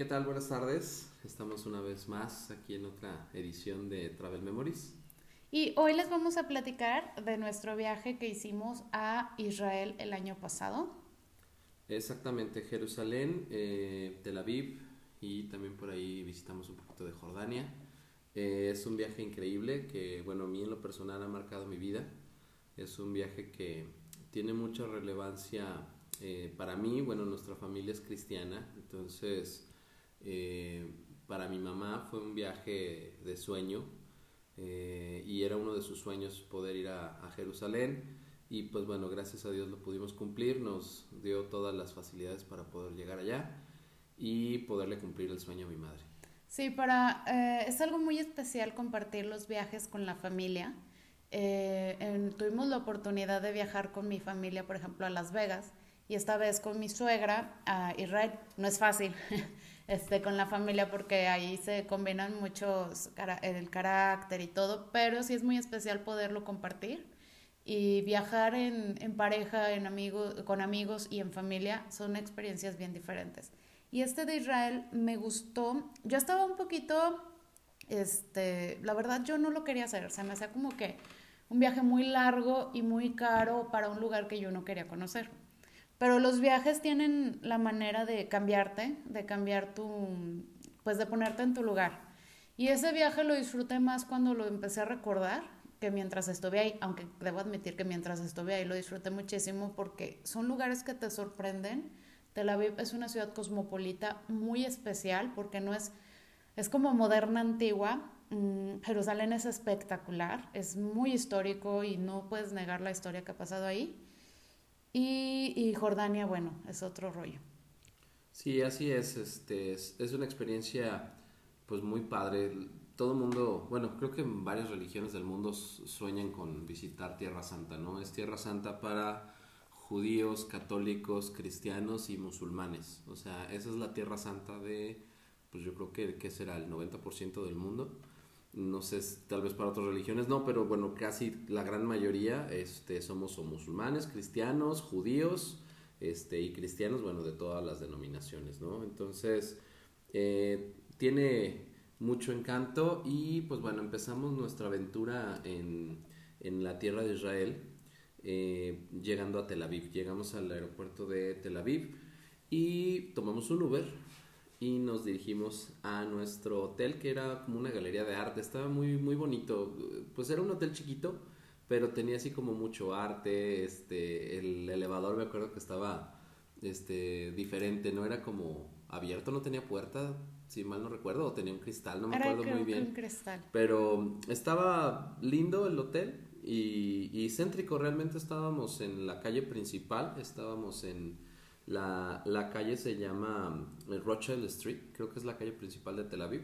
¿Qué tal? Buenas tardes. Estamos una vez más aquí en otra edición de Travel Memories. Y hoy les vamos a platicar de nuestro viaje que hicimos a Israel el año pasado. Exactamente, Jerusalén, eh, Tel Aviv y también por ahí visitamos un poquito de Jordania. Eh, es un viaje increíble que, bueno, a mí en lo personal ha marcado mi vida. Es un viaje que tiene mucha relevancia eh, para mí. Bueno, nuestra familia es cristiana, entonces para mi mamá fue un viaje de sueño y era uno de sus sueños poder ir a, Jerusalén y pues bueno, gracias a Dios lo pudimos cumplir, nos dio todas las facilidades para poder llegar allá y poderle cumplir el sueño a mi madre. Sí, para, eh, es algo muy especial compartir los viajes con la familia. Eh, tuvimos la oportunidad de viajar con mi familia, por ejemplo, a Las Vegas y esta vez con mi suegra a Israel. No es fácil este, con la familia porque ahí se combinan muchos el carácter y todo, pero sí es muy especial poderlo compartir y viajar en, en pareja, en amigos, con amigos y en familia son experiencias bien diferentes. Y este de Israel me gustó. Yo estaba un poquito, este, la verdad yo no lo quería hacer, o sea, me hacía como que un viaje muy largo y muy caro para un lugar que yo no quería conocer. Pero los viajes tienen la manera de cambiarte, de cambiar tu, pues de ponerte en tu lugar. Y ese viaje lo disfruté más cuando lo empecé a recordar que mientras estuve ahí, aunque debo admitir que mientras estuve ahí lo disfruté muchísimo porque son lugares que te sorprenden Tel Aviv es una ciudad cosmopolita muy especial porque no es, es como moderna antigua. Mm, Jerusalén es espectacular, es muy histórico y no puedes negar la historia que ha pasado ahí. Y, Jordania, bueno, es otro rollo. Sí, así es. Este, es, es una experiencia pues muy padre. Todo el mundo, bueno, creo que en varias religiones del mundo sueñan con visitar Tierra Santa, ¿no? Es Tierra Santa para judíos, católicos, cristianos y musulmanes. O sea, esa es la tierra santa de, pues yo creo que, que será el 90% del mundo. No sé, tal vez para otras religiones no, pero bueno, casi la gran mayoría este, somos musulmanes, cristianos, judíos este, y cristianos, bueno, de todas las denominaciones, ¿no? Entonces, eh, tiene mucho encanto y pues bueno, empezamos nuestra aventura en, en la tierra de Israel eh, llegando a Tel Aviv. Llegamos al aeropuerto de Tel Aviv y tomamos un Uber y nos dirigimos a nuestro hotel que era como una galería de arte. Estaba muy, muy bonito. Pues era un hotel chiquito, pero tenía así como mucho arte. Este, el elevador me acuerdo que estaba este, diferente, no era como abierto, no tenía puerta, si mal no recuerdo, o tenía un cristal, no me acuerdo muy bien. Pero estaba lindo el hotel y, céntrico. Realmente estábamos en la calle principal, estábamos en la, la calle se llama mm, Rochelle Street, creo que es la calle principal de Tel Aviv,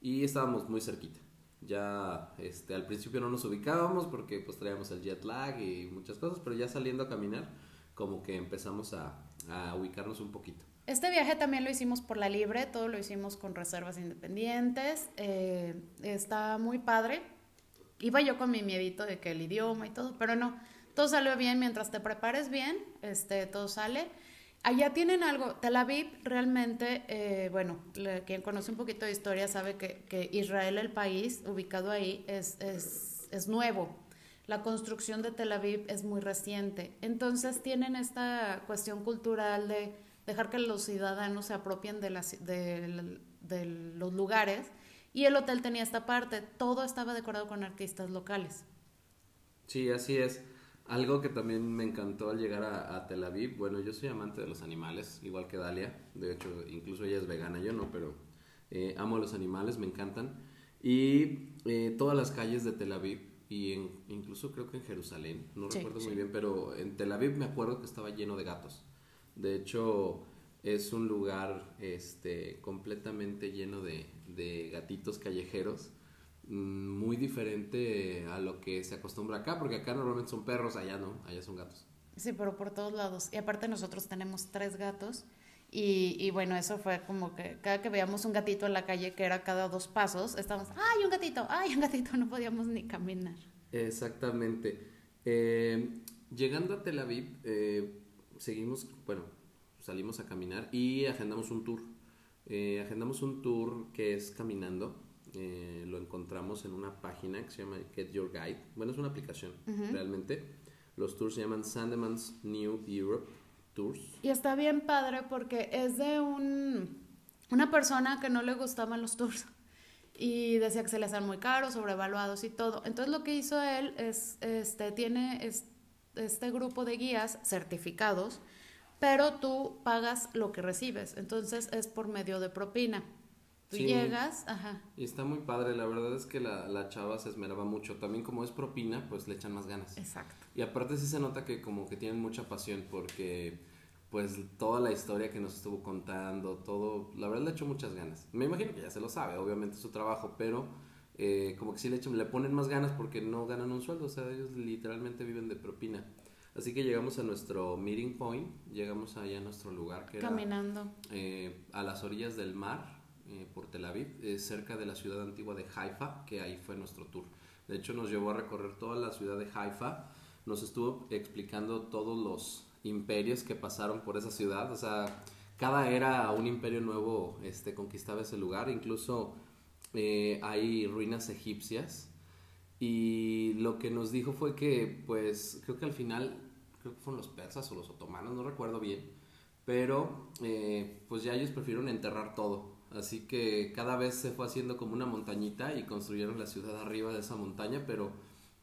y estábamos muy cerquita. Ya este, al principio no nos ubicábamos porque pues traíamos el jet lag y muchas cosas, pero ya saliendo a caminar como que empezamos a, a ubicarnos un poquito. Este viaje también lo hicimos por la libre, todo lo hicimos con reservas independientes. Eh, está muy padre iba yo con mi miedito de que el idioma y todo, pero no, todo salió bien mientras te prepares bien, este, todo sale. Allá tienen algo, Tel Aviv realmente, eh, bueno, quien conoce un poquito de historia sabe que, que Israel, el país ubicado ahí, es, es, es, nuevo. La construcción de Tel Aviv es muy reciente. Entonces tienen esta cuestión cultural de dejar que los ciudadanos se apropien de, las, de, de los lugares y el hotel tenía esta parte, todo estaba decorado con artistas locales. Sí, así es. Algo que también me encantó al llegar a, Tel Aviv, bueno, yo soy amante de los animales, igual que Dalia, de hecho, incluso ella es vegana, yo no, pero eh, amo los animales, me encantan. Y eh, todas las calles de Tel Aviv, y incluso creo que en Jerusalén, no recuerdo muy bien, pero en Tel Aviv me acuerdo que estaba lleno de gatos. De hecho, es un lugar este, completamente lleno de, de gatitos callejeros, muy diferente a lo que se acostumbra acá, porque acá normalmente son perros, allá no, allá son gatos. Sí, pero por todos lados. Y aparte nosotros tenemos tres gatos y, y, bueno, eso fue como que cada que veíamos un gatito en la calle, que era cada dos pasos, estábamos, ¡ay, un gatito! ¡ay, un gatito! No podíamos ni caminar. Exactamente. Eh, llegando a Tel Aviv, eh, seguimos, bueno, salimos a caminar y agendamos un tour Eh, agendamos un tour que es caminando. Eh, lo encontramos en una página que se llama Get Your Guide. Bueno, es una aplicación realmente. Los tours se llaman Sandemans New Europe Tours. Y está bien padre porque es de un, una persona que no le gustaban los tours y decía que se le hacían muy caros, sobrevaluados y todo. Entonces lo que hizo él es, este, tiene este grupo de guías certificados, pero tú pagas lo que recibes. Entonces es por medio de propina. Tú llegas, ajá. Y está muy padre, la verdad es que la, la chava se esmeraba mucho. También como es propina, pues le echan más ganas. Exacto. Y aparte sí se nota que como que tienen mucha pasión porque pues toda la historia que nos estuvo contando, todo, la verdad le echó muchas ganas. Me imagino que ya se lo sabe, obviamente es su trabajo, pero eh, como que sí le, echan, le ponen más ganas porque no ganan un sueldo, o sea, ellos literalmente viven de propina. Así que llegamos a nuestro meeting point, llegamos allá a nuestro lugar que Caminando. Eh, a las orillas del mar, eh, por Tel Aviv, cerca de la ciudad antigua de Haifa, que ahí fue nuestro tour. De hecho, nos llevó a recorrer toda la ciudad de Haifa, nos estuvo explicando todos los imperios que pasaron por esa ciudad, o sea, cada era un imperio nuevo este, conquistaba ese lugar, incluso eh, hay ruinas egipcias. Y lo que nos dijo fue que, pues, creo que al final, creo que fueron los persas o los otomanos, no recuerdo bien, pero eh, pues ya ellos prefirieron enterrar todo. Así que cada vez se fue haciendo como una montañita y construyeron la ciudad arriba de esa montaña, pero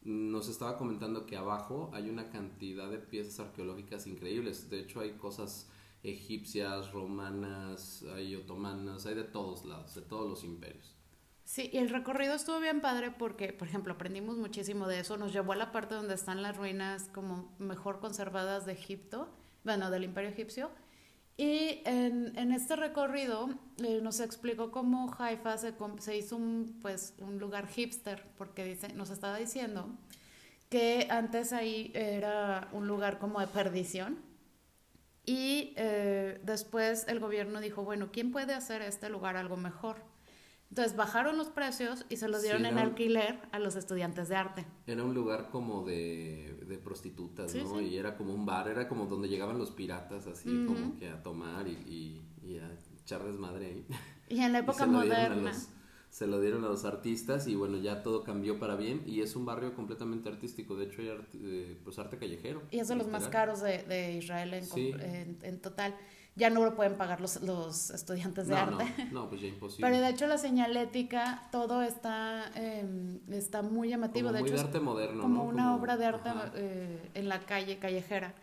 nos estaba comentando que abajo hay una cantidad de piezas arqueológicas increíbles. De hecho hay cosas egipcias, romanas, hay otomanas, hay de todos lados, de todos los imperios. Sí, y el recorrido estuvo bien padre porque, por ejemplo, aprendimos muchísimo de eso. Nos llevó a la parte donde están las ruinas como mejor conservadas de Egipto, bueno, del imperio egipcio y en, en este recorrido eh, nos explicó cómo Haifa se, se, hizo un, pues, un lugar hipster, porque dice, nos estaba diciendo que antes ahí era un lugar como de perdición. Y eh, después el gobierno dijo, bueno, ¿quién puede hacer este lugar algo mejor? Entonces bajaron los precios y se los dieron en alquiler a los estudiantes de arte. Era un lugar como de, de prostitutas, ¿no? Y era como un bar, era como donde llegaban los piratas, así como que a tomar y, y, a echar desmadre ahí. Y en la época moderna. se lo dieron a los artistas y bueno, ya todo cambió para bien y es un barrio completamente artístico. De hecho, hay arte, eh, pues arte callejero. Y es de los más caros de, de Israel en, en, en total ya no lo pueden pagar los, los estudiantes de arte. No, no, pues ya imposible. Pero de hecho la señalética, todo está, eh, está muy llamativo. Como de muy hecho, arte moderno. Como una obra de arte eh, en la calle, callejera.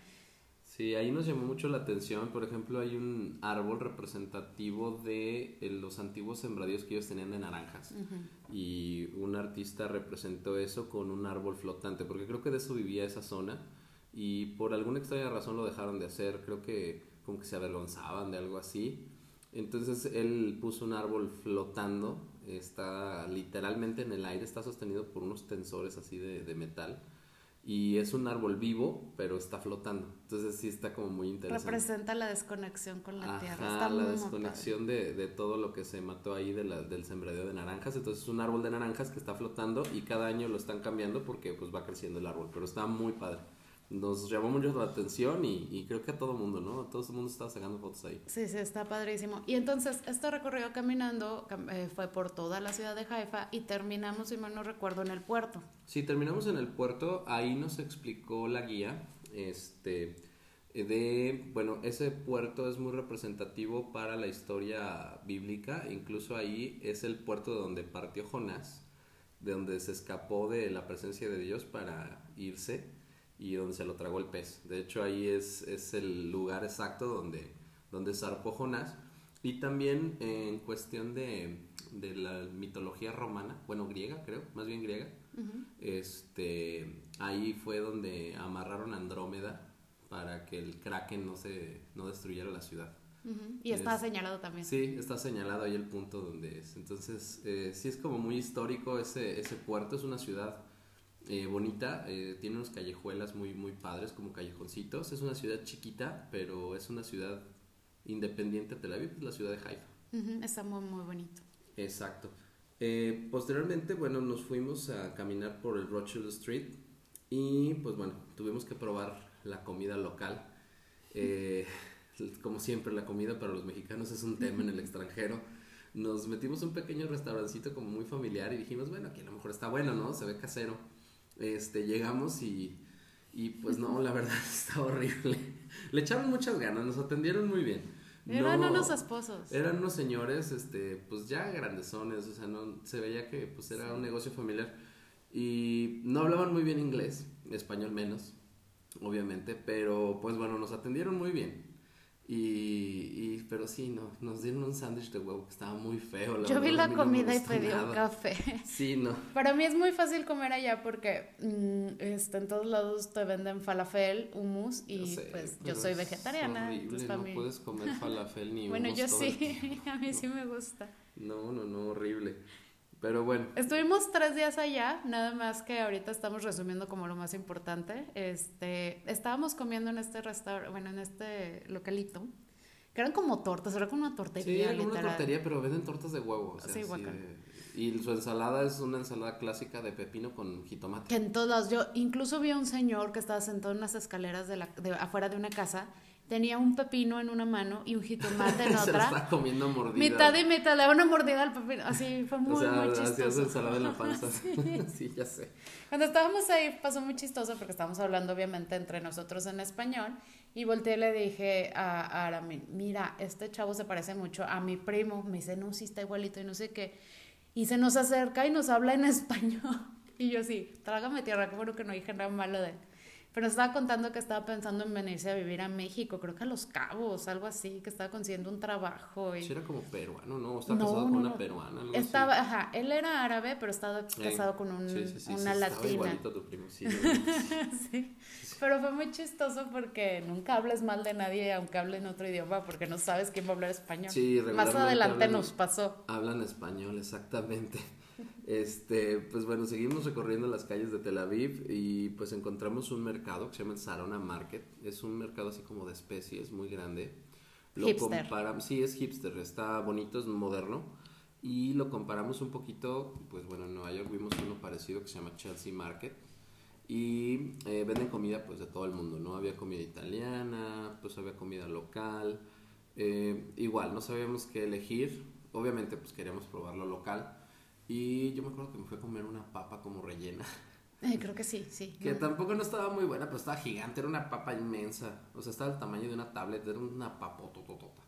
Sí, ahí nos llamó mucho la atención. Por ejemplo, hay un árbol representativo de eh, los antiguos sembradíos que ellos tenían de naranjas. Y un artista representó eso con un árbol flotante, porque creo que de eso vivía esa zona. Y por alguna extraña razón lo dejaron de hacer. Creo que como que se avergonzaban de algo así. Entonces él puso un árbol flotando, está literalmente en el aire, está sostenido por unos tensores así de, de metal. Y es un árbol vivo, pero está flotando. Entonces sí está como muy interesante. Representa la desconexión con la tierra. Está la desconexión de, de, todo lo que se mató ahí de la, del sembradío de naranjas. Entonces es un árbol de naranjas que está flotando y cada año lo están cambiando porque pues va creciendo el árbol. Pero está muy padre nos llamó mucho la atención y, creo que a todo mundo, ¿no? A todo el mundo estaba sacando fotos ahí. Sí, sí, está padrísimo. Y entonces, este recorrido caminando eh, fue por toda la ciudad de Haifa y terminamos, si mal no recuerdo, en el puerto. Sí, terminamos en el puerto. Ahí nos explicó la guía, este, de, bueno, ese puerto es muy representativo para la historia bíblica. Incluso ahí es el puerto donde partió Jonás, de donde se escapó de la presencia de Dios para irse y donde se lo tragó el pez. De hecho, ahí es, es el lugar exacto donde, donde zarpó Jonás. Y también en cuestión de, de, la mitología romana, bueno, griega, creo, más bien griega, este, ahí fue donde amarraron a Andrómeda para que el kraken no, se, no destruyera la ciudad. Y está señalado también. Sí, está señalado ahí el punto donde es. Entonces, eh, sí es como muy histórico ese, ese puerto, es una ciudad eh, bonita, eh, tiene unas callejuelas muy, muy padres, como callejoncitos. Es una ciudad chiquita, pero es una ciudad independiente de Tel Aviv, es la ciudad de Haifa. está muy, muy bonito. Exacto. Eh, posteriormente, bueno, nos fuimos a caminar por el Rothschild Street y pues bueno, tuvimos que probar la comida local. como siempre, la comida para los mexicanos es un tema en el extranjero. Nos metimos un pequeño restaurancito como muy familiar y dijimos, bueno, aquí a lo mejor está bueno, ¿no? Se ve casero. Este, llegamos y, y pues no, la verdad está horrible. Le echaron muchas ganas, nos atendieron muy bien. Eran unos esposos. Eran unos señores, este, pues ya grandezones, o sea, no, se veía que pues era un negocio familiar y no hablaban muy bien inglés, español menos, obviamente, pero pues bueno, nos atendieron muy bien. Y, pero sí, no, nos dieron un sándwich de huevo que estaba muy feo. Yo vi la comida y pedí un café. Sí, no. Para mí es muy fácil comer allá porque mm, este, en todos lados te venden falafel, hummus y pues yo soy vegetariana. no puedes comer falafel ni Bueno, yo sí, a mí sí me gusta. No, no, no, horrible. Pero bueno. Estuvimos tres días allá, nada más que ahorita estamos resumiendo como lo más importante. Este, estábamos comiendo en este restaurante, bueno, en este localito, que eran como tortas, era como una tortería. Sí, era una tortería, pero venden tortas de huevo. sí, Y su ensalada es una ensalada clásica de pepino con jitomate. Que en todas, yo incluso vi a un señor que estaba sentado en unas escaleras de la, de, afuera de una casa tenía un pepino en una mano y un jitomate en otra. Se lo estaba comiendo mordida. Mitad y mitad, le daba una mordida al pepino. Así fue muy, o sea, muy chistoso. ensalada en la panza. sí. ya sé. Cuando estábamos ahí pasó muy chistoso porque estábamos hablando obviamente entre nosotros en español y volteé y le dije a, a mira, este chavo se parece mucho a mi primo. Me dice, no, sí está igualito y no sé qué. Y se nos acerca y nos habla en español. Y yo así, trágame tierra, qué bueno que no dije nada malo de él. Pero estaba contando que estaba pensando en venirse a vivir a México, creo que a Los Cabos, algo así, que estaba consiguiendo un trabajo. Y... Sí, era como peruano, ¿no? Estaba casado con una peruana. estaba, ajá, él era árabe, pero estaba eh, casado con un, sí, sí, una latina. igualito a tu primo, sí. sí. Pero fue muy chistoso porque nunca hables mal de nadie, aunque hable en otro idioma, porque no sabes quién va a hablar español. Sí, Más adelante nos pasó. Hablan español, exactamente. Este, pues bueno, seguimos recorriendo las calles de Tel Aviv y pues encontramos un mercado que se llama el Sarona Market. Es un mercado así como de especies, muy grande. Lo hipster. sí, es hipster, está bonito, es moderno. Y lo comparamos un poquito, pues bueno, en Nueva York vimos uno parecido que se llama Chelsea Market. Y eh, venden comida pues de todo el mundo, ¿no? Había comida italiana, pues había comida local. Eh, igual, no sabíamos qué elegir. Obviamente pues queríamos probar lo local y yo me acuerdo que me fui a comer una papa como rellena. Eh, creo que sí, sí. Que tampoco no estaba muy buena, pero estaba gigante, era una papa inmensa. O sea, estaba el tamaño de una tablet, era una papotototota.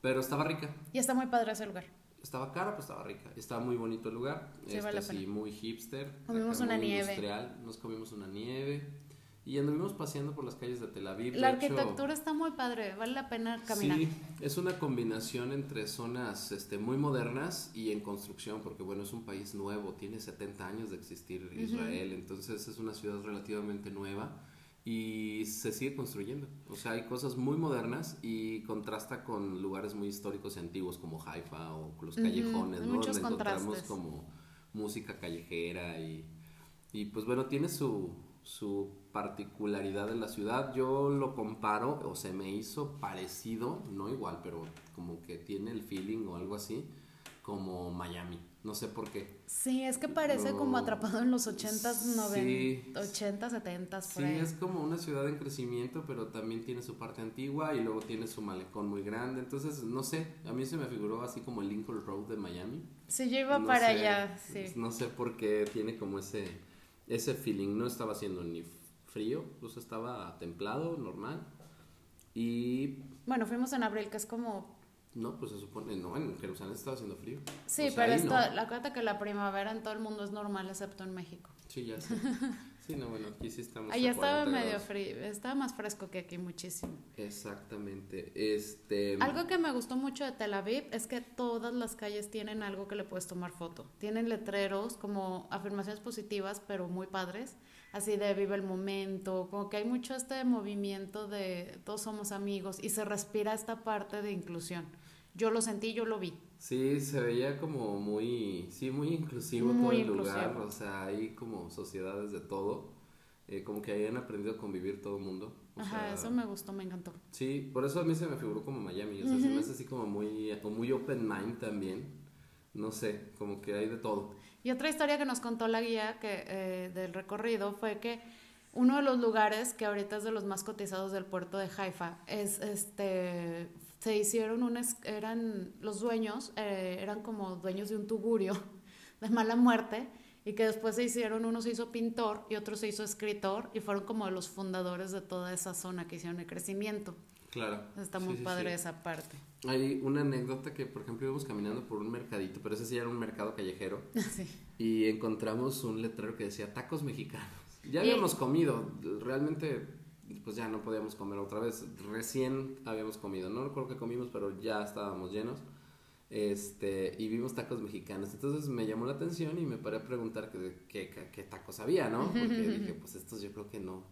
Pero estaba rica. Y está muy padre ese lugar. Estaba cara, pero estaba rica. Estaba muy bonito el lugar. Sí, este, sí, muy hipster. Comimos una nieve. Industrial. Nos comimos una nieve. Y anduvimos paseando por las calles de Tel Aviv. La arquitectura está muy padre, vale la pena caminar. Sí, es una combinación entre zonas este, muy modernas y en construcción, porque bueno, es un país nuevo, tiene 70 años de existir Israel, entonces es una ciudad relativamente nueva y se sigue construyendo. O sea, hay cosas muy modernas y contrasta con lugares muy históricos y antiguos como Haifa o los callejones, ¿no? Muchos Donde encontramos como música callejera y, y pues bueno, tiene su, su particularidad de la ciudad. Yo lo comparo, o se me hizo parecido, no igual, pero como que tiene el feeling o algo así, como Miami. No sé por qué. Sí, es que parece como atrapado en los 80s, 90, 80, 70 Sí, es como una ciudad en crecimiento, pero también tiene su parte antigua y luego tiene su malecón muy grande. Entonces, no sé, a mí se me figuró así como el Lincoln Road de Miami. Sí, yo iba para allá, sí. No sé por qué tiene como ese, ese feeling. No estaba haciendo ni frío, pues estaba templado, normal. Y... Bueno, fuimos en abril, que es como... No, pues se supone, no, en Jerusalén estaba haciendo frío. Sí, pero está, la cuenta que la primavera en todo el mundo es normal, excepto en México. Sí, ya sé. Sí, no, bueno, aquí sí estamos. Allá estaba medio frío, estaba más fresco que aquí muchísimo. Exactamente. Este. Algo que me gustó mucho de Tel Aviv es que todas las calles tienen algo que le puedes tomar foto. Tienen letreros como afirmaciones positivas, pero muy padres así de vive el momento, como que hay mucho este movimiento de todos somos amigos y se respira esta parte de inclusión. Yo lo sentí, yo lo vi. Sí, se veía como muy, sí, muy inclusivo todo el lugar, o sea, hay como sociedades de todo, eh, como que hayan aprendido a convivir todo el mundo. Ajá, eso me gustó, me encantó. Sí, por eso a mí se me figuró como Miami, o sea, se me hace así como muy, como muy open mind también, no sé, como que hay de todo. Y otra historia que nos contó la guía que, eh, del recorrido fue que Uno de los lugares que ahorita es de los más cotizados del puerto de Haifa es este se hicieron unas eran los dueños eh, eran como dueños de un tugurio de mala muerte y que después se hicieron uno se hizo pintor y otro se hizo escritor y fueron como los fundadores de toda esa zona que hicieron el crecimiento. Claro. Está muy padre esa parte. Hay una anécdota que, por ejemplo, íbamos caminando por un mercadito, pero ese sí era un mercado callejero. Sí. Y encontramos un letrero que decía tacos mexicanos. Ya habíamos comido, realmente, pues ya no podíamos comer otra vez. Recién habíamos comido, no recuerdo que comimos, pero ya estábamos llenos. Este, y vimos tacos mexicanos. Entonces me llamó la atención y me paré a preguntar qué, tacos había, ¿no? Porque dije, pues estos yo creo que no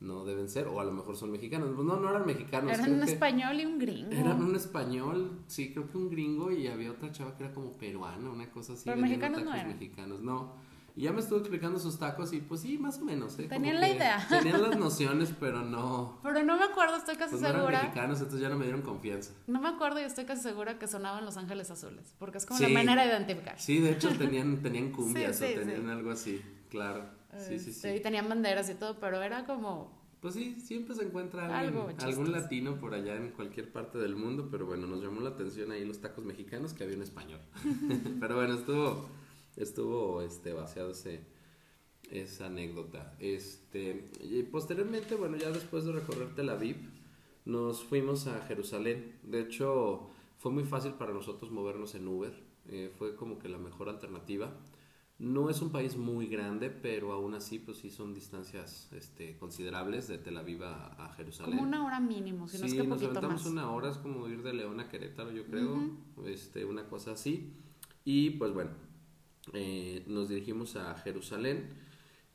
no deben ser, o a lo mejor son mexicanos. Pues no, no eran mexicanos. Eran un español y un gringo. Eran un español, sí, creo que un gringo y había otra chava que era como peruana, una cosa así. Pero mexicanos no eran. mexicanos, no. Y ya me estuvo explicando sus tacos y pues sí, más o menos. ¿eh? Tenían la idea. Tenían las nociones, pero no. Pero no me acuerdo, estoy casi pues no segura. Eran mexicanos, entonces ya no me dieron confianza. No me acuerdo y estoy casi segura que sonaban Los Ángeles Azules, porque es como la manera de identificar. Sí, de hecho tenían, tenían cumbias o tenían algo así, claro. Sí, sí, sí. Y tenían banderas y todo, pero era como pues sí, siempre se encuentra algún latino por allá en cualquier parte del mundo, pero bueno, nos llamó la atención ahí los tacos mexicanos que había en español. pero bueno, estuvo, estuvo este, vaciado ese, esa anécdota. Este, y posteriormente, bueno, ya después de recorrer Tel Aviv, nos fuimos a Jerusalén. De hecho, fue muy fácil para nosotros movernos en Uber. Eh, fue como que la mejor alternativa. No es un país muy grande, pero aún así, pues sí son distancias este, considerables de Tel Aviv a, Jerusalén. Como una hora mínimo, si no es que nos aventamos una hora, es como ir de León a Querétaro, yo creo, este, una cosa así. Y pues bueno, eh, nos dirigimos a Jerusalén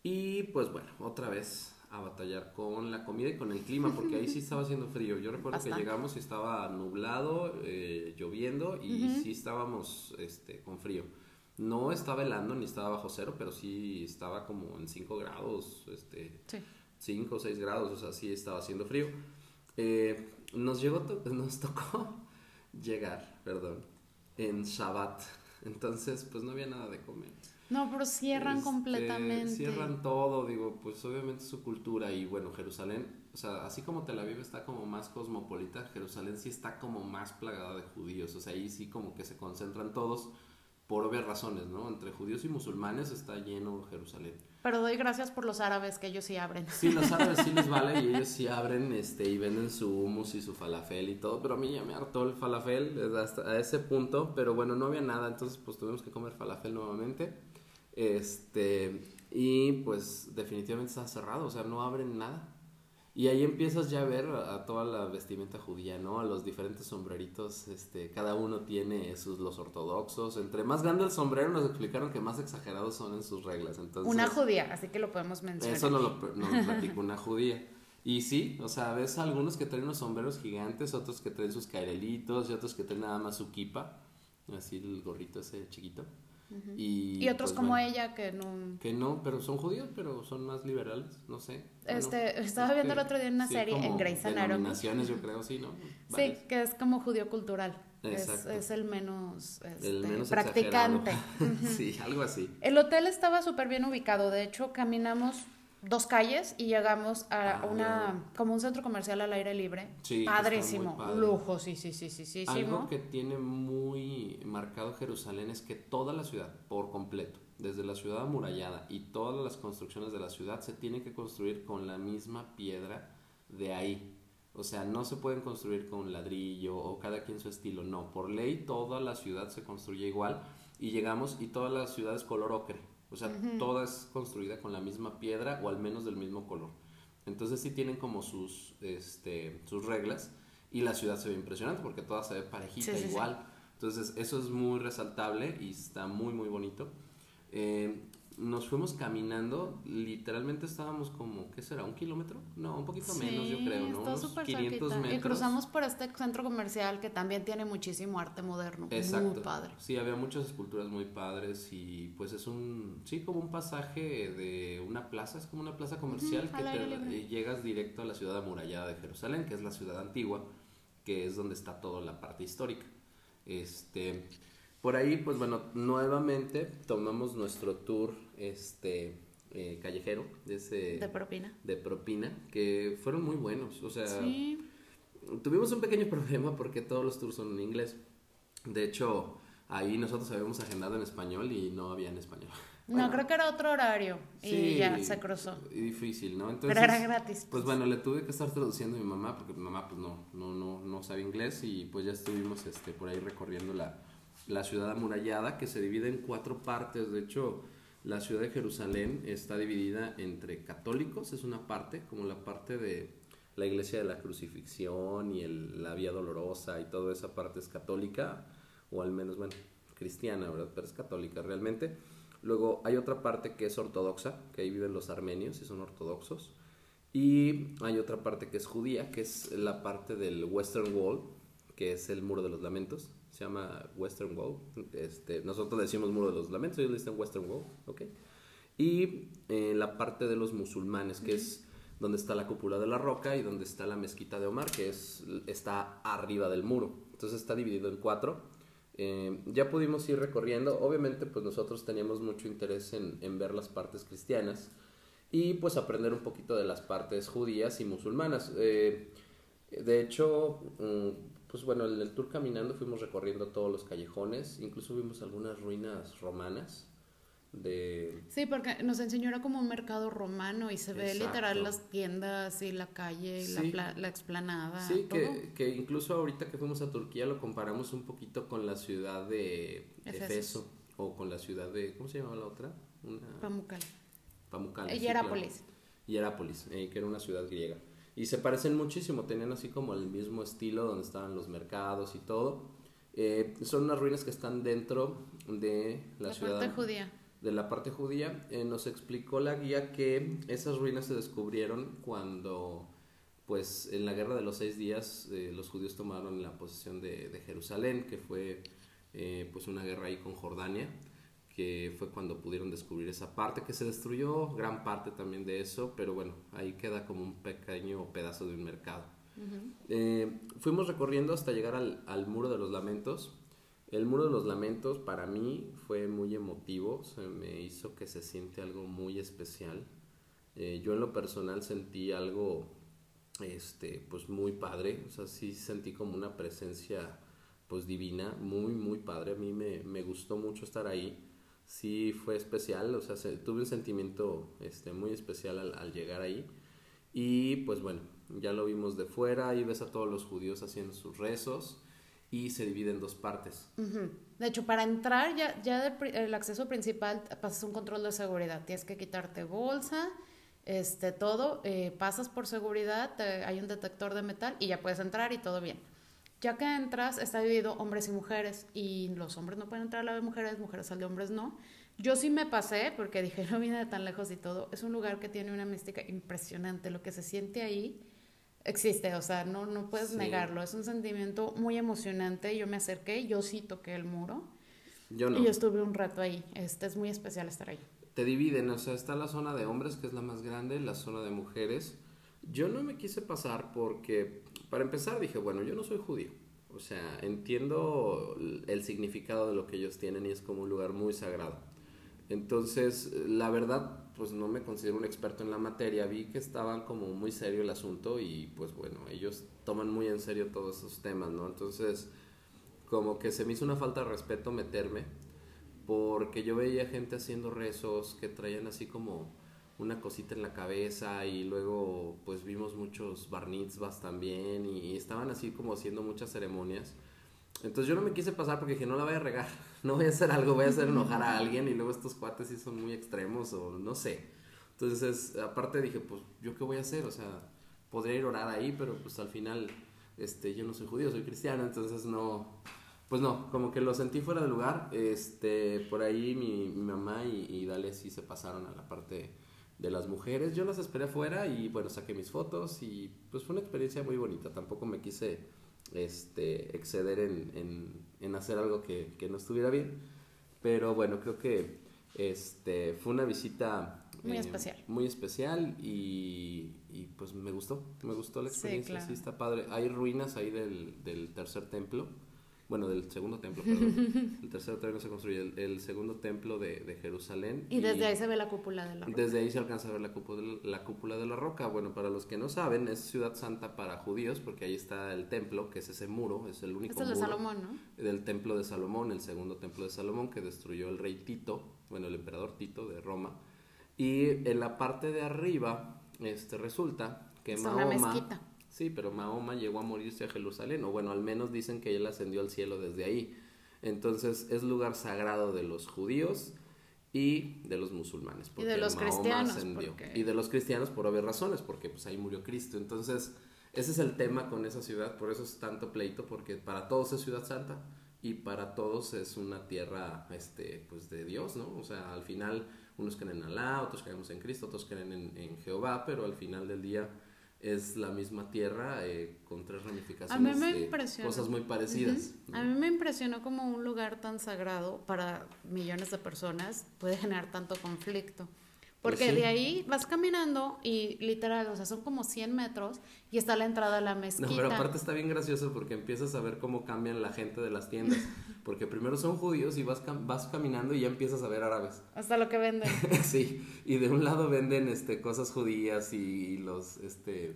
y pues bueno, otra vez a batallar con la comida y con el clima, porque ahí sí estaba haciendo frío. Yo recuerdo que llegamos y estaba nublado, eh, lloviendo y sí estábamos este, con frío. No estaba helando ni estaba bajo cero, pero sí estaba como en 5 grados, este, 5 o 6 grados, o sea, sí estaba haciendo frío. Eh, nos, llegó nos tocó llegar, perdón, en Shabbat, entonces pues no había nada de comer. No, pero cierran este, completamente. Cierran todo, digo, pues obviamente su cultura y bueno, Jerusalén, o sea, así como Tel Aviv está como más cosmopolita, Jerusalén sí está como más plagada de judíos, o sea, ahí sí como que se concentran todos por obvias razones, ¿no? Entre judíos y musulmanes está lleno Jerusalén. Pero doy gracias por los árabes que ellos sí abren. Sí, los árabes sí les vale y ellos sí abren este y venden su hummus y su falafel y todo, pero a mí ya me hartó el falafel hasta a ese punto, pero bueno, no había nada, entonces pues tuvimos que comer falafel nuevamente. Este, y pues definitivamente está cerrado, o sea, no abren nada. Y ahí empiezas ya a ver a, toda la vestimenta judía, ¿no? A los diferentes sombreritos, este, cada uno tiene sus los ortodoxos. Entre más grande el sombrero, nos explicaron que más exagerados son en sus reglas. Entonces, una judía, así que lo podemos mencionar. Eso no lo, platicó una judía. Y sí, o sea, ves algunos que traen unos sombreros gigantes, otros que traen sus cairelitos y otros que traen nada más su kipa, así el gorrito ese chiquito y, otros pues, como ella que no... Que no, pero son judíos, pero son más liberales, no sé. Este, estaba viendo el otro día una serie en Grey's Anatomy. yo creo, sí, ¿no? Sí, que es como judío cultural. Es, es, el menos, este, practicante. sí, algo así. El hotel estaba súper bien ubicado, de hecho caminamos dos calles y llegamos a ah, una como un centro comercial al aire libre. Sí, Padrísimo, lujo, sí, sí, sí, sí, sí. Algo que tiene muy marcado Jerusalén es que toda la ciudad, por completo, desde la ciudad amurallada y todas las construcciones de la ciudad se tienen que construir con la misma piedra de ahí. O sea, no se pueden construir con ladrillo o cada quien su estilo, no. Por ley toda la ciudad se construye igual y llegamos y toda la ciudad es color ocre o sea, toda es construida con la misma piedra o al menos del mismo color. Entonces sí tienen como sus, este, sus reglas y la ciudad se ve impresionante porque toda se ve parejita igual. Entonces eso es muy resaltable y está muy muy bonito. Eh, nos fuimos caminando, literalmente estábamos como, ¿qué será? ¿Un kilómetro? No, un poquito menos, yo creo, ¿no? Unos 500 metros. Y cruzamos por este centro comercial que también tiene muchísimo arte moderno. Exacto. Muy padre. Sí, había muchas esculturas muy padres y pues es un, sí, como un pasaje de una plaza, es como una plaza comercial que te, llegas directo a la ciudad amurallada de Jerusalén, que es la ciudad antigua, que es donde está toda la parte histórica. Este por ahí, pues bueno, nuevamente tomamos nuestro tour este, eh, callejero, de ese... De propina. De propina, que fueron muy buenos. O sea, tuvimos un pequeño problema porque todos los tours son en inglés. De hecho, ahí nosotros habíamos agendado en español y no había en español. no, creo que era otro horario y ya se cruzó. Difícil, ¿no? Entonces, Pero era gratis. Pues bueno, le tuve que estar traduciendo a mi mamá porque mi mamá pues no, no, no, no sabe inglés y pues ya estuvimos este, por ahí recorriendo la, la ciudad amurallada que se divide en cuatro partes. De hecho, la ciudad de Jerusalén está dividida entre católicos, es una parte, como la parte de la iglesia de la crucifixión y el, la vía dolorosa y toda esa parte es católica, o al menos, bueno, cristiana, ¿verdad? Pero es católica realmente. Luego hay otra parte que es ortodoxa, que ahí viven los armenios y son ortodoxos. Y hay otra parte que es judía, que es la parte del Western Wall, que es el muro de los lamentos se llama Western Wall. Este, nosotros decimos Muro de los Lamentos, ellos dicen Western Wall, ¿ok? Y eh, la parte de los musulmanes, que es donde está la cúpula de la roca y donde está la mezquita de Omar, que es, está arriba del muro. Entonces está dividido en cuatro. Eh, ya pudimos ir recorriendo, obviamente pues nosotros teníamos mucho interés en, en ver las partes cristianas y pues aprender un poquito de las partes judías y musulmanas. Eh, de hecho, mm, pues bueno, en el tour caminando fuimos recorriendo todos los callejones, incluso vimos algunas ruinas romanas. De... Sí, porque nos enseñó era como un mercado romano y se ve literal las tiendas y la calle y la, la, explanada. Sí, Que, que, incluso ahorita que fuimos a Turquía lo comparamos un poquito con la ciudad de Efeso, o con la ciudad de, ¿cómo se llamaba la otra? Una... Pamukkale. Pamukkale. Hierápolis. Hierápolis, eh, que era una ciudad griega. Y se parecen muchísimo, tenían así como el mismo estilo donde estaban los mercados y todo. Eh, son unas ruinas que están dentro de la, ciudad. Parte judía. De la parte judía. Eh, nos explicó la guía que esas ruinas se descubrieron cuando, pues, en la guerra de los seis días, eh, los judíos tomaron la posesión de, de Jerusalén, que fue, pues, una guerra ahí con Jordania que fue cuando pudieron descubrir esa parte que se destruyó, gran parte también de eso, pero bueno, ahí queda como un pequeño pedazo de un mercado. Eh, fuimos recorriendo hasta llegar al, al, Muro de los Lamentos. El Muro de los Lamentos para mí fue muy emotivo, se me hizo que se siente algo muy especial. Eh, yo en lo personal sentí algo este, pues muy padre, o sea, sí sentí como una presencia pues divina, muy, muy padre. A mí me, me gustó mucho estar ahí sí fue especial, o sea, tuve un sentimiento este, muy especial al, llegar ahí. Y pues bueno, ya lo vimos de fuera y ves a todos los judíos haciendo sus rezos y se divide en dos partes. De hecho, para entrar ya, ya el acceso principal pasas un control de seguridad. Tienes que quitarte bolsa, este, todo, eh, pasas por seguridad, hay un detector de metal y ya puedes entrar y todo bien. Ya que entras, está dividido hombres y mujeres y los hombres no pueden entrar a la de mujeres, mujeres al de hombres no. Yo sí me pasé porque dije, no vine de tan lejos y todo. Es un lugar que tiene una mística impresionante. Lo que se siente ahí existe, o sea, no, no puedes negarlo. Es un sentimiento muy emocionante. Yo me acerqué, yo sí toqué el muro. Yo no. Y yo estuve un rato ahí. Este es muy especial estar ahí. Te dividen, o sea, está la zona de hombres, que es la más grande, la zona de mujeres. Yo no me quise pasar porque para empezar dije, bueno, yo no soy judío. O sea, entiendo el significado de lo que ellos tienen y es como un lugar muy sagrado. Entonces, la verdad, pues no me considero un experto en la materia. Vi que estaban como muy serio el asunto y pues bueno, ellos toman muy en serio todos esos temas, ¿no? Entonces, como que se me hizo una falta de respeto meterme porque yo veía gente haciendo rezos que traían así como una cosita en la cabeza y luego pues vimos muchos bar también y estaban así como haciendo muchas ceremonias. Entonces yo no me quise pasar porque dije, no la voy a regar, no voy a hacer algo, voy a hacer enojar a alguien y luego estos cuates sí son muy extremos o no sé. Entonces, aparte dije, pues yo qué voy a hacer, o sea, podría ir a orar ahí, pero pues al final este yo no soy judío, soy cristiano, entonces no pues no, como que lo sentí fuera de lugar. Este, por ahí mi, mi mamá y, y Dale sí se pasaron a la parte de las mujeres. Yo las esperé afuera y bueno, saqué mis fotos y pues fue una experiencia muy bonita. Tampoco me quise este, exceder en, en, hacer algo que, que, no estuviera bien. Pero bueno, creo que este, fue una visita muy eh, especial. Muy especial y, y, pues me gustó, me gustó la experiencia, sí, está padre. Hay ruinas ahí del, del tercer templo bueno, del segundo templo, perdón. el tercero todavía no se construye, el, el segundo templo de, de, Jerusalén. Y desde ahí se ve la cúpula de la roca. Desde ahí se alcanza a ver la cúpula, de, la cúpula de la roca. Bueno, para los que no saben, es ciudad santa para judíos, porque ahí está el templo, que es ese muro, es el único es el de Salomón, ¿no? Del templo de Salomón, el segundo templo de Salomón, que destruyó el rey Tito, bueno, el emperador Tito de Roma. Y en la parte de arriba, este, resulta que es Mahoma... Una mezquita Sí, pero Mahoma llegó a morirse a Jerusalén, o bueno, al menos dicen que él ascendió al cielo desde ahí. Entonces es lugar sagrado de los judíos y de los musulmanes. y de los cristianos. Y de los cristianos por obvias razones, porque pues ahí murió Cristo. Entonces ese es el tema con esa ciudad, por eso es tanto pleito, porque para todos es ciudad santa y para todos es una tierra este, pues de Dios, ¿no? O sea, al final unos creen en Alá, otros creemos en Cristo, otros creen en, en Jehová, pero al final del día es la misma tierra eh, con tres ramificaciones de cosas muy parecidas. A mí me impresionó como un lugar tan sagrado para millones de personas puede generar tanto conflicto. Porque pues de ahí vas caminando y literal, o sea, son como 100 metros y está la entrada a la mezquita. No, pero aparte está bien gracioso porque empiezas a ver cómo cambian la gente de las tiendas. Porque primero son judíos y vas, vas caminando y ya empiezas a ver árabes. Hasta lo que venden. sí, y de un lado venden este, cosas judías y los... este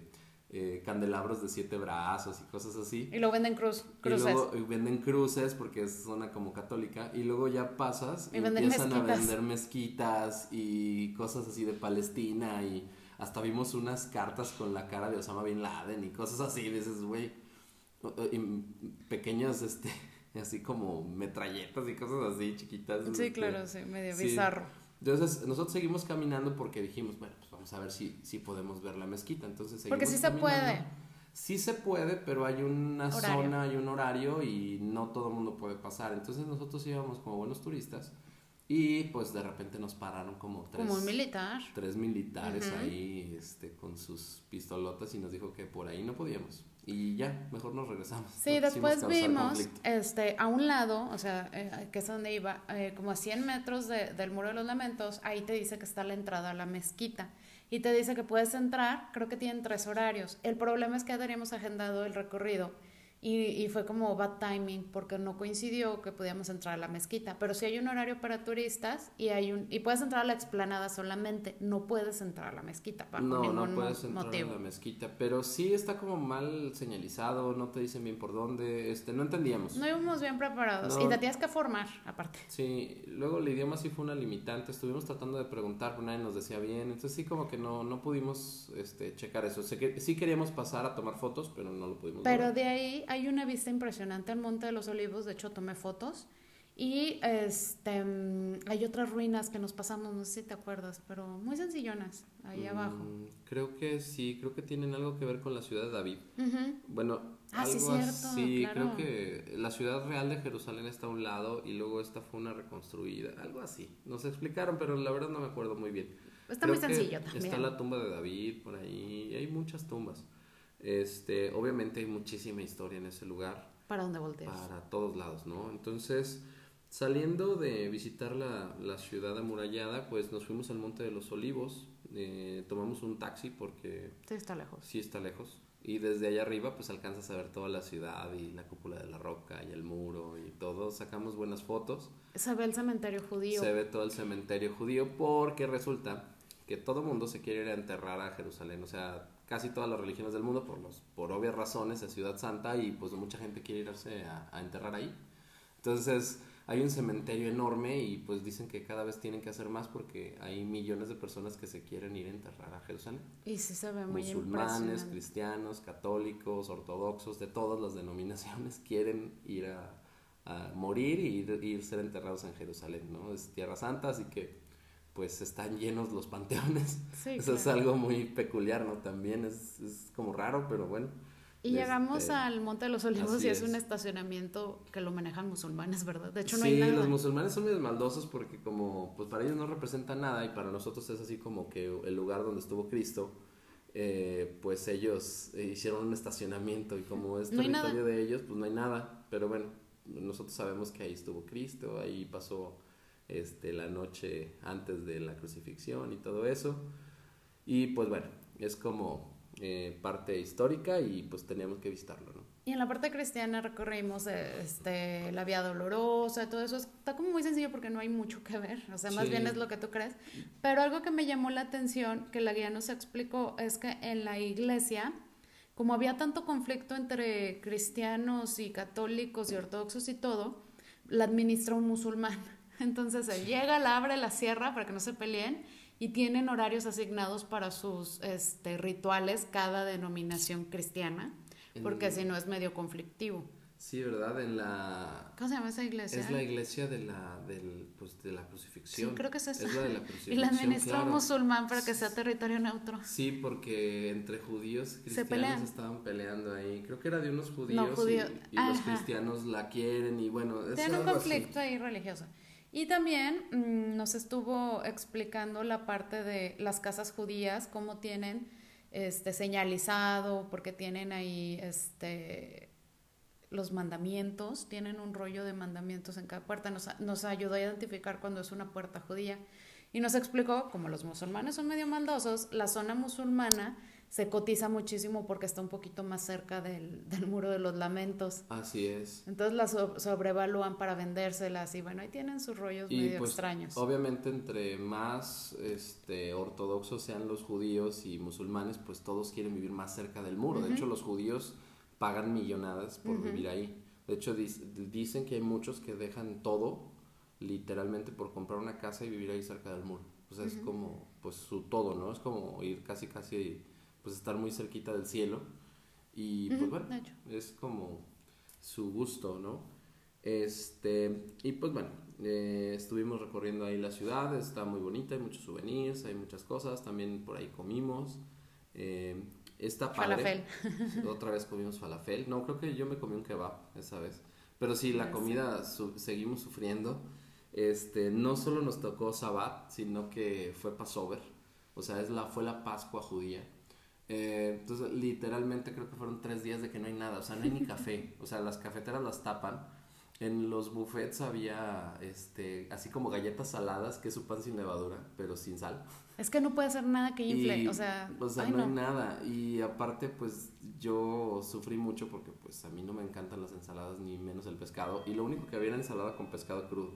eh, candelabros de siete brazos y cosas así. Y luego venden cruz, cruces. Y luego venden cruces porque es zona como católica. Y luego ya pasas y, empiezan a vender mezquitas y cosas así de Palestina. Y hasta vimos unas cartas con la cara de Osama Bin Laden y cosas así. dices, güey, pequeños, este, así como metralletas y cosas así chiquitas. Sí, este, claro, sí, medio bizarro. Entonces nosotros seguimos caminando porque dijimos, bueno, pues vamos a ver si, si podemos ver la mezquita. Entonces Porque sí se puede. Sí se puede, pero hay una zona, hay un horario y no todo el mundo puede pasar. Entonces nosotros íbamos como buenos turistas y pues de repente nos pararon como tres, como militar. tres militares ahí este, con sus pistolotas y nos dijo que por ahí no podíamos y ya, mejor nos regresamos. Sí, después vimos este, a un lado, o sea, eh, que es donde iba, eh, como a 100 metros del Muro de los Lamentos, ahí te dice que está la entrada a la mezquita. Y te dice que puedes entrar, creo que tienen tres horarios. El problema es que ya teníamos agendado el recorrido y, y, fue como bad timing porque no coincidió que podíamos entrar a la mezquita. Pero si hay un horario para turistas y hay un y puedes entrar a la explanada solamente, no puedes entrar a la mezquita para no, no puedes entrar a la mezquita, pero sí está como mal señalizado, no te dicen bien por dónde, este, no entendíamos. No íbamos bien preparados y te tienes que formar aparte. Sí, luego el idioma sí fue una limitante, estuvimos tratando de preguntar, pero nadie nos decía bien, entonces sí como que no no pudimos este checar eso. Sí queríamos pasar a tomar fotos, pero no lo pudimos. Pero de ahí hay una vista impresionante al Monte de los Olivos, de hecho tomé fotos. Y este mm, hay otras ruinas que nos pasamos, no sé si te acuerdas, pero muy sencillonas, ahí mm, abajo. Creo que sí, creo que tienen algo que ver con la ciudad de David. Bueno, ah, algo sí, así, creo que la ciudad real de Jerusalén está a un lado y luego esta fue una reconstruida, algo así. Nos explicaron, pero la verdad no me acuerdo muy bien. Está muy sencillo también. Está la tumba de David por ahí, hay muchas tumbas. Este, obviamente hay muchísima historia en ese lugar. Para dónde volteas. Para todos lados, ¿no? Entonces, saliendo de visitar la, la ciudad amurallada, pues nos fuimos al Monte de los Olivos. Eh, tomamos un taxi porque... Sí, está lejos. Sí, está lejos. Y desde allá arriba, pues alcanzas a ver toda la ciudad y la cúpula de la roca y el muro y todo. Sacamos buenas fotos. Se ve el cementerio judío. Se ve todo el cementerio judío porque resulta que todo mundo se quiere ir a enterrar a Jerusalén. O sea, casi todas las religiones del mundo, por, los, por obvias razones, es Ciudad Santa y pues mucha gente quiere irse a, enterrar ahí. Entonces hay un cementerio enorme y pues dicen que cada vez tienen que hacer más porque hay millones de personas que se quieren ir a enterrar a Jerusalén. Y se ve muy Musulmanes, cristianos, católicos, ortodoxos, de todas las denominaciones quieren ir a, morir y ir, ir, ser enterrados en Jerusalén, ¿no? Es Tierra Santa, así que pues están llenos los panteones. Eso es algo muy peculiar, ¿no? También es, es como raro, pero bueno. Y llegamos este, al Monte de los Olivos y es, un estacionamiento que lo manejan musulmanes, ¿verdad? De hecho no hay nada. Sí, los musulmanes son muy maldosos porque como pues para ellos no representa nada y para nosotros es así como que el lugar donde estuvo Cristo, eh, pues ellos hicieron un estacionamiento y como es territorio de ellos, pues no hay nada. Pero bueno, nosotros sabemos que ahí estuvo Cristo, ahí pasó este, la noche antes de la crucifixión y todo eso. Y pues bueno, es como eh, parte histórica y pues teníamos que visitarlo, ¿no? Y en la parte cristiana recorrimos este, la Vía Dolorosa, todo eso. Está como muy sencillo porque no hay mucho que ver, o sea, más bien es lo que tú crees. Pero algo que me llamó la atención, que la guía nos explicó, es que en la iglesia, como había tanto conflicto entre cristianos y católicos y ortodoxos y todo, la administra un musulmán. Entonces él llega, la abre, la cierra para que no se peleen y tienen horarios asignados para sus este, rituales cada denominación cristiana, porque si no es medio conflictivo. Sí, ¿verdad? En la... ¿Cómo se llama esa iglesia? Es la iglesia de la, del, pues, de la crucifixión. Sí, creo que es esa. Es la de la crucifixión, Y la administra un musulmán para que sea territorio neutro. Sí, porque entre judíos y cristianos estaban peleando ahí. Creo que era de unos judíos, y, los cristianos la quieren y bueno... Tienen un conflicto ahí religioso. Y también mm, nos estuvo explicando la parte de las casas judías, cómo tienen este señalizado, porque tienen ahí este los mandamientos, tienen un rollo de mandamientos en cada puerta, nos, nos ayudó a identificar cuando es una puerta judía. Y nos explicó, como los musulmanes son medio maldosos, la zona musulmana se cotiza muchísimo porque está un poquito más cerca del, del muro de los lamentos. Así es. Entonces las sobrevalúan para vendérselas y bueno, ahí tienen sus rollos medio pues, extraños. Obviamente entre más este, ortodoxos sean los judíos y musulmanes, pues todos quieren vivir más cerca del muro. De hecho, los judíos pagan millonadas por vivir ahí. De hecho, dicen que hay muchos que dejan todo literalmente por comprar una casa y vivir ahí cerca del muro. O sea, es como pues su todo, ¿no? Es como ir casi casi pues estar muy cerquita del cielo y pues bueno, es como su gusto, ¿no? Este, y pues bueno, eh, estuvimos recorriendo ahí la ciudad, está muy bonita, hay muchos souvenirs, hay muchas cosas, también por ahí comimos. Eh, está padre. Falafel. Otra vez comimos falafel. No, creo que yo me comí un kebab esa vez. Pero sí, la comida seguimos sufriendo. Este, no solo nos tocó Sabbat, sino que fue Passover. O sea, es la, fue la Pascua judía. Eh, entonces, literalmente creo que fueron tres días de que no hay nada, o sea, no hay ni café, o sea, las cafeteras las tapan. En los buffets había, este, así como galletas saladas, que es su pan sin levadura, pero sin sal. Es que no puede hacer nada que infle, o sea, o sea no, hay nada. Y aparte, pues yo sufrí mucho porque pues a mí no me encantan las ensaladas ni menos el pescado. Y lo único que había era ensalada con pescado crudo.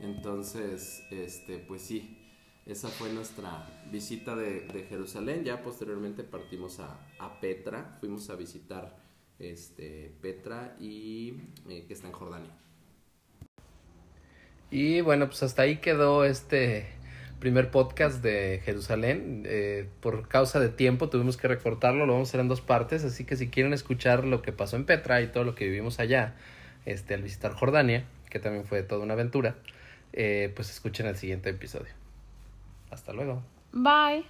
Entonces, este, pues sí, esa fue nuestra visita de, Jerusalén. Ya posteriormente partimos a, Petra. Fuimos a visitar este, Petra y eh, que está en Jordania. Y bueno, pues hasta ahí quedó este primer podcast de Jerusalén. Eh, por causa de tiempo tuvimos que recortarlo, lo vamos a hacer en dos partes, así que si quieren escuchar lo que pasó en Petra y todo lo que vivimos allá, este, al visitar Jordania, que también fue toda una aventura, eh, pues escuchen el siguiente episodio. Hasta luego. Bye.